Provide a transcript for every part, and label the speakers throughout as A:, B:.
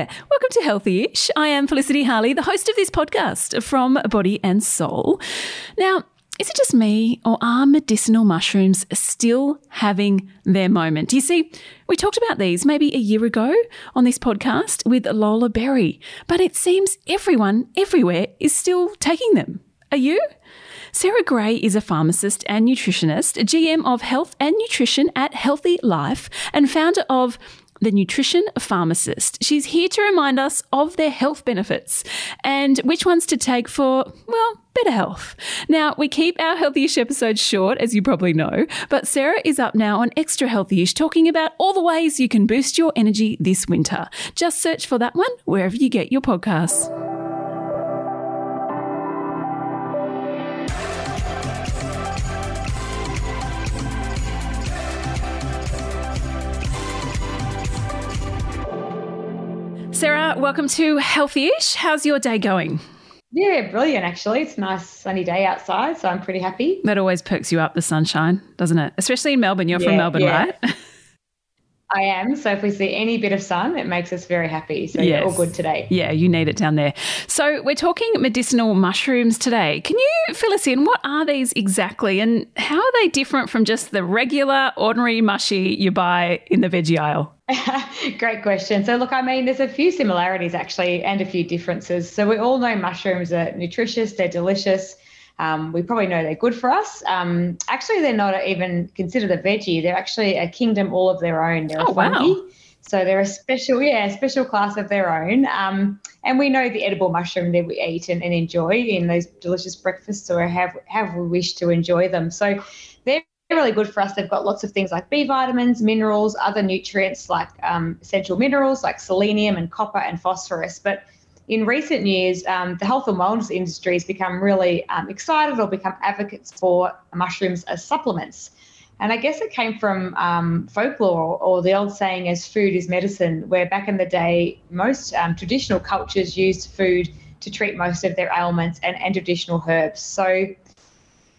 A: there. Welcome to Healthyish. I am Felicity Harley, the host of this podcast from Body and Soul. Now, is it just me, or are medicinal mushrooms still having their moment? You see, we talked about these maybe a year ago on this podcast with Lola Berry, but it seems everyone everywhere is still taking them. Are you? Sarah Gray is a pharmacist and nutritionist, GM of health and nutrition at Healthy Life, and founder of the nutrition pharmacist. She's here to remind us of their health benefits and which ones to take for, well, better health. Now, we keep our healthyish episodes short, as you probably know, but Sarah is up now on Extra Healthyish talking about all the ways you can boost your energy this winter. Just search for that one wherever you get your podcasts. Sarah, welcome to Healthyish. How's your day going?
B: Yeah, brilliant, actually. It's a nice sunny day outside, so I'm pretty happy.
A: That always perks you up, the sunshine, doesn't it? Especially in Melbourne. You're yeah, from Melbourne, yeah. right?
B: I am. So if we see any bit of sun, it makes us very happy. So yes. all good today.
A: Yeah, you need it down there. So we're talking medicinal mushrooms today. Can you fill us in? What are these exactly and how are they different from just the regular, ordinary mushy you buy in the veggie aisle?
B: Great question. So, look, I mean, there's a few similarities actually and a few differences. So, we all know mushrooms are nutritious, they're delicious. Um, we probably know they're good for us. Um, actually, they're not even considered a veggie. They're actually a kingdom all of their own. They're oh, a fungi. Wow. So they're a special, yeah, special class of their own. Um, and we know the edible mushroom that we eat and, and enjoy in those delicious breakfasts or have, have we wish to enjoy them. So they're really good for us. They've got lots of things like B vitamins, minerals, other nutrients like um, essential minerals like selenium and copper and phosphorus. But in recent years, um, the health and wellness industry has become really um, excited or become advocates for mushrooms as supplements. And I guess it came from um, folklore or the old saying as food is medicine, where back in the day, most um, traditional cultures used food to treat most of their ailments and, and traditional herbs. So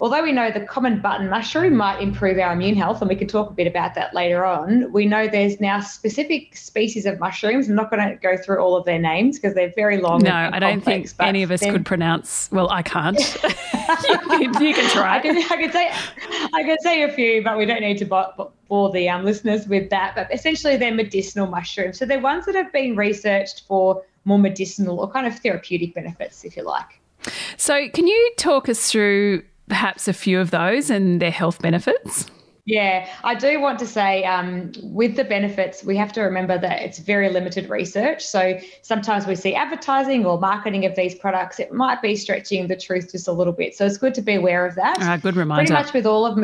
B: although we know the common button mushroom might improve our immune health, and we can talk a bit about that later on, we know there's now specific species of mushrooms. I'm not going to go through all of their names because they're very long.
A: No, I don't complex, think any of us could pronounce. Well, I can't. you, can, you, can, try.
B: I can, I can, say, I can say a few, but we don't need to bore the um, listeners with that. But essentially, they're medicinal mushrooms. So they're ones that have been researched for more medicinal or kind of therapeutic benefits, if you like.
A: So, can you talk us through perhaps a few of those and their health benefits?
B: Yeah, I do want to say um, with the benefits, we have to remember that it's very limited research. So sometimes we see advertising or marketing of these products, it might be stretching the truth just a little bit. So it's good to be aware of that.
A: Uh, good reminder.
B: Pretty much with all of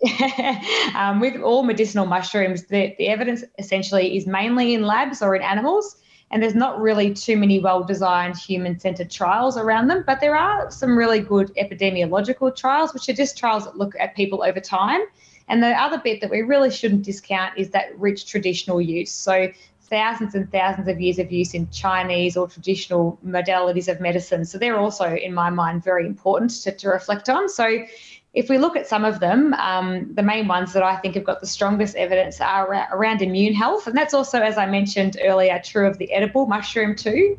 B: um, with all medicinal mushrooms, the, the evidence essentially is mainly in labs or in animals and there's not really too many well designed human centered trials around them, but there are some really good epidemiological trials, which are just trials that look at people over time. And the other bit that we really shouldn't discount is that rich traditional use. So, thousands and thousands of years of use in Chinese or traditional modalities of medicine. So, they're also, in my mind, very important to, to reflect on. So, if we look at some of them, um, the main ones that I think have got the strongest evidence are around immune health. And that's also, as I mentioned earlier, true of the edible mushroom too.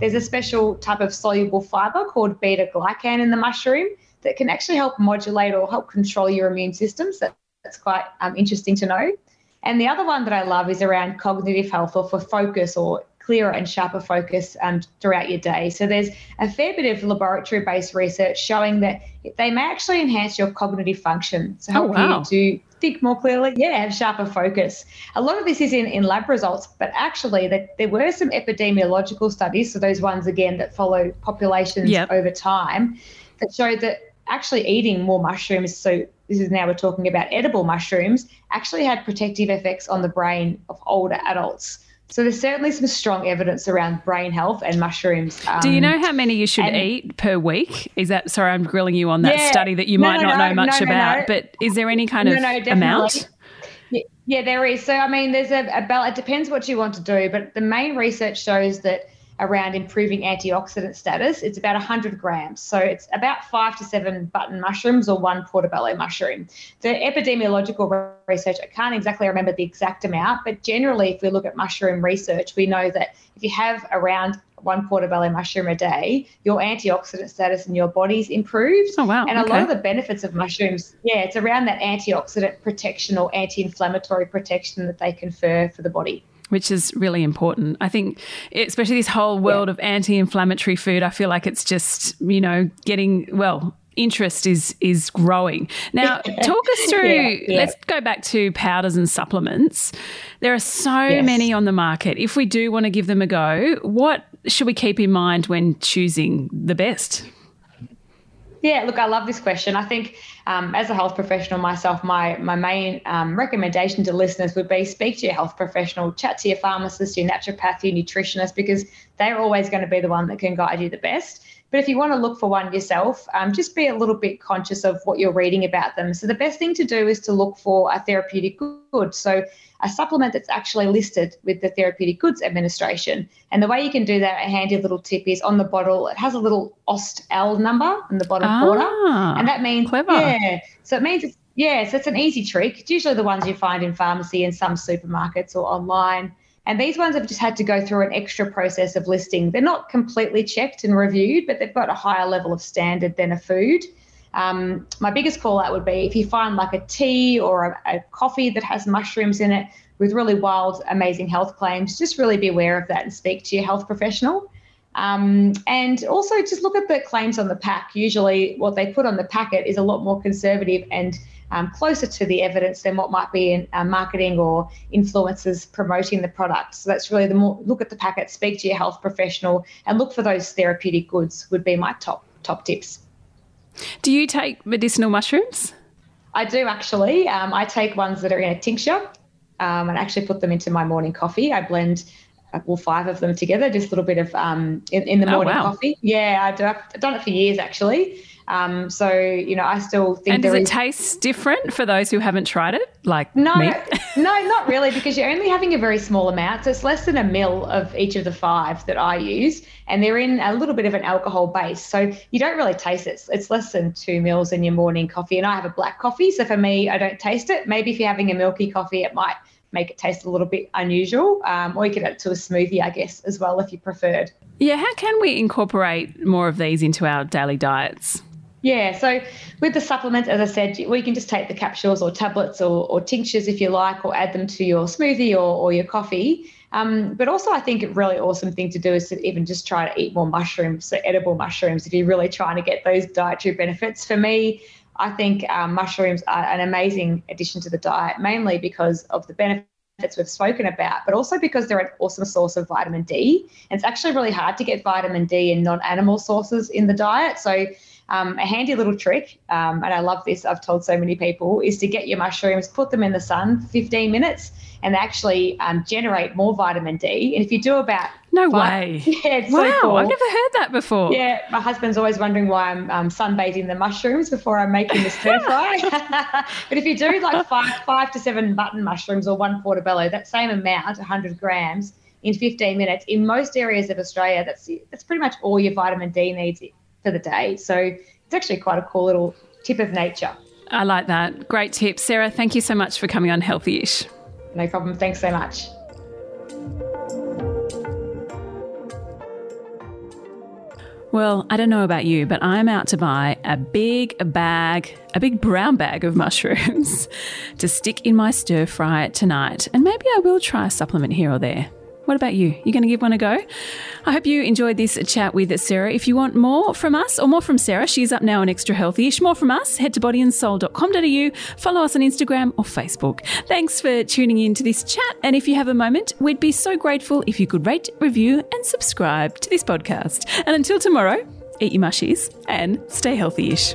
B: There's a special type of soluble fiber called beta glucan in the mushroom that can actually help modulate or help control your immune systems. That, that's quite um, interesting to know. And the other one that I love is around cognitive health or for focus or clearer and sharper focus um, throughout your day. So there's a fair bit of laboratory based research showing that they may actually enhance your cognitive function. So help oh, wow. you to think more clearly, yeah, have sharper focus. A lot of this is in, in lab results, but actually that there were some epidemiological studies, so those ones again that follow populations yep. over time, that showed that actually eating more mushrooms, so this is now we're talking about edible mushrooms, actually had protective effects on the brain of older adults. So there's certainly some strong evidence around brain health and mushrooms.
A: Um, Do you know how many you should and, eat per week? Is that sorry, I'm grilling you on that yeah, study that you no, might no, not no, know much about, but is there any kind of amount?
B: Yeah, there is. So I mean, there's a, a It depends what you want to do, but the main research shows that around improving antioxidant status, it's about 100 grams. So it's about five to seven button mushrooms or one portobello mushroom. The epidemiological research, I can't exactly remember the exact amount, but generally, if we look at mushroom research, we know that if you have around one portobello mushroom a day, your antioxidant status in your body's improved.
A: Oh, wow.
B: And a
A: okay.
B: lot of the benefits of mushrooms, yeah, it's around that antioxidant protection or anti inflammatory protection that they confer for the body
A: which is really important. I think, especially this whole world yeah. of anti inflammatory food, I feel like it's just, you know, getting, well, interest is is growing. Now, talk us through. Yeah, yeah. Let's go back to powders and supplements. There are so yes. many on the market. If we do want to give them a go, what should we keep in mind when choosing the best?
B: Yeah, look, I love this question. I think um, as a health professional myself, my my main um, recommendation to listeners would be speak to your health professional, chat to your pharmacist, your naturopath, your nutritionist, because they're always going to be the one that can guide you the best. But if you want to look for one yourself, um, just be a little bit conscious of what you're reading about them. So the best thing to do is to look for a therapeutic good. So a supplement that's actually listed with the Therapeutic Goods Administration. And the way you can do that, a handy little tip is on the bottle, it has a little AUST L number in the bottom ah, corner. And that means,
A: clever.
B: yeah. So it means, it's, yeah, so it's an easy trick. It's usually the ones you find in pharmacy and some supermarkets or online. And these ones have just had to go through an extra process of listing. They're not completely checked and reviewed, but they've got a higher level of standard than a food. Um, my biggest call out would be if you find like a tea or a, a, coffee that has mushrooms in it with really wild, amazing health claims, just really be aware of that and speak to your health professional. Um, and also just look at the claims on the pack. Usually, what they put on the packet is a lot more conservative and um, closer to the evidence than what might be in uh, marketing or influencers promoting the product. So that's really the more look at the packet, speak to your health professional, and look for those therapeutic goods. Would be my top top tips.
A: Do you take medicinal mushrooms?
B: I do actually. Um, I take ones that are in a tincture um, and actually put them into my morning coffee. I blend uh, well five of them together, just a little bit of um, in, in the oh, morning oh, wow. coffee. Yeah, I do, I've done it for years actually. Um, so you know, I still think.
A: And does it is... taste different for those who haven't tried it? Like
B: no,
A: me?
B: no, not really, because you're only having a very small amount. So it's less than a mil of each of the five that I use, and they're in a little bit of an alcohol base. So you don't really taste it. It's less than two mils in your morning coffee, and I have a black coffee, so for me, I don't taste it. Maybe if you're having a milky coffee, it might make it taste a little bit unusual. Um, or you could add it to a smoothie, I guess, as well if you preferred.
A: Yeah, how can we incorporate more of these into our daily diets?
B: Yeah, so with the supplements, as I said, we can just take the capsules or tablets or, or tinctures if you like, or add them to your smoothie or, or your coffee. Um, but also, I think a really awesome thing to do is to even just try to eat more mushrooms, so edible mushrooms, if you're really trying to get those dietary benefits. For me, I think um, mushrooms are an amazing addition to the diet, mainly because of the benefits we've spoken about, but also because they're an awesome source of vitamin D. And it's actually really hard to get vitamin D in non animal sources in the diet. So um, a handy little trick, um, and I love this, I've told so many people, is to get your mushrooms, put them in the sun 15 minutes, and they actually um, generate more vitamin D. And if you do about
A: no five, way,
B: yeah,
A: wow,
B: so cool.
A: I've never heard that before.
B: Yeah, my husband's always wondering why I'm um, sunbathing the mushrooms before I'm making the stir fry. but if you do like five, five to seven button mushrooms or one portobello, that same amount, 100 grams, in 15 minutes, in most areas of Australia, that's that's pretty much all your vitamin D needs for the day. So it's actually quite a cool little tip of nature.
A: I like that. Great tip. Sarah, thank you so much for coming on Healthyish.
B: No problem. Thanks so much.
A: Well, I don't know about you, but I'm out to buy a big bag, a big brown bag of mushrooms to stick in my stir fry tonight. And maybe I will try a supplement here or there. What about you? You going to give one a go? I hope you enjoyed this chat with Sarah. If you want more from us or more from Sarah, she's up now on Extra Healthyish. More from us, head to bodyandsoul.com.au, follow us on Instagram or Facebook. Thanks for tuning in to this chat. And if you have a moment, we'd be so grateful if you could rate, review, and subscribe to this podcast. And until tomorrow, eat your mushies and stay healthy-ish.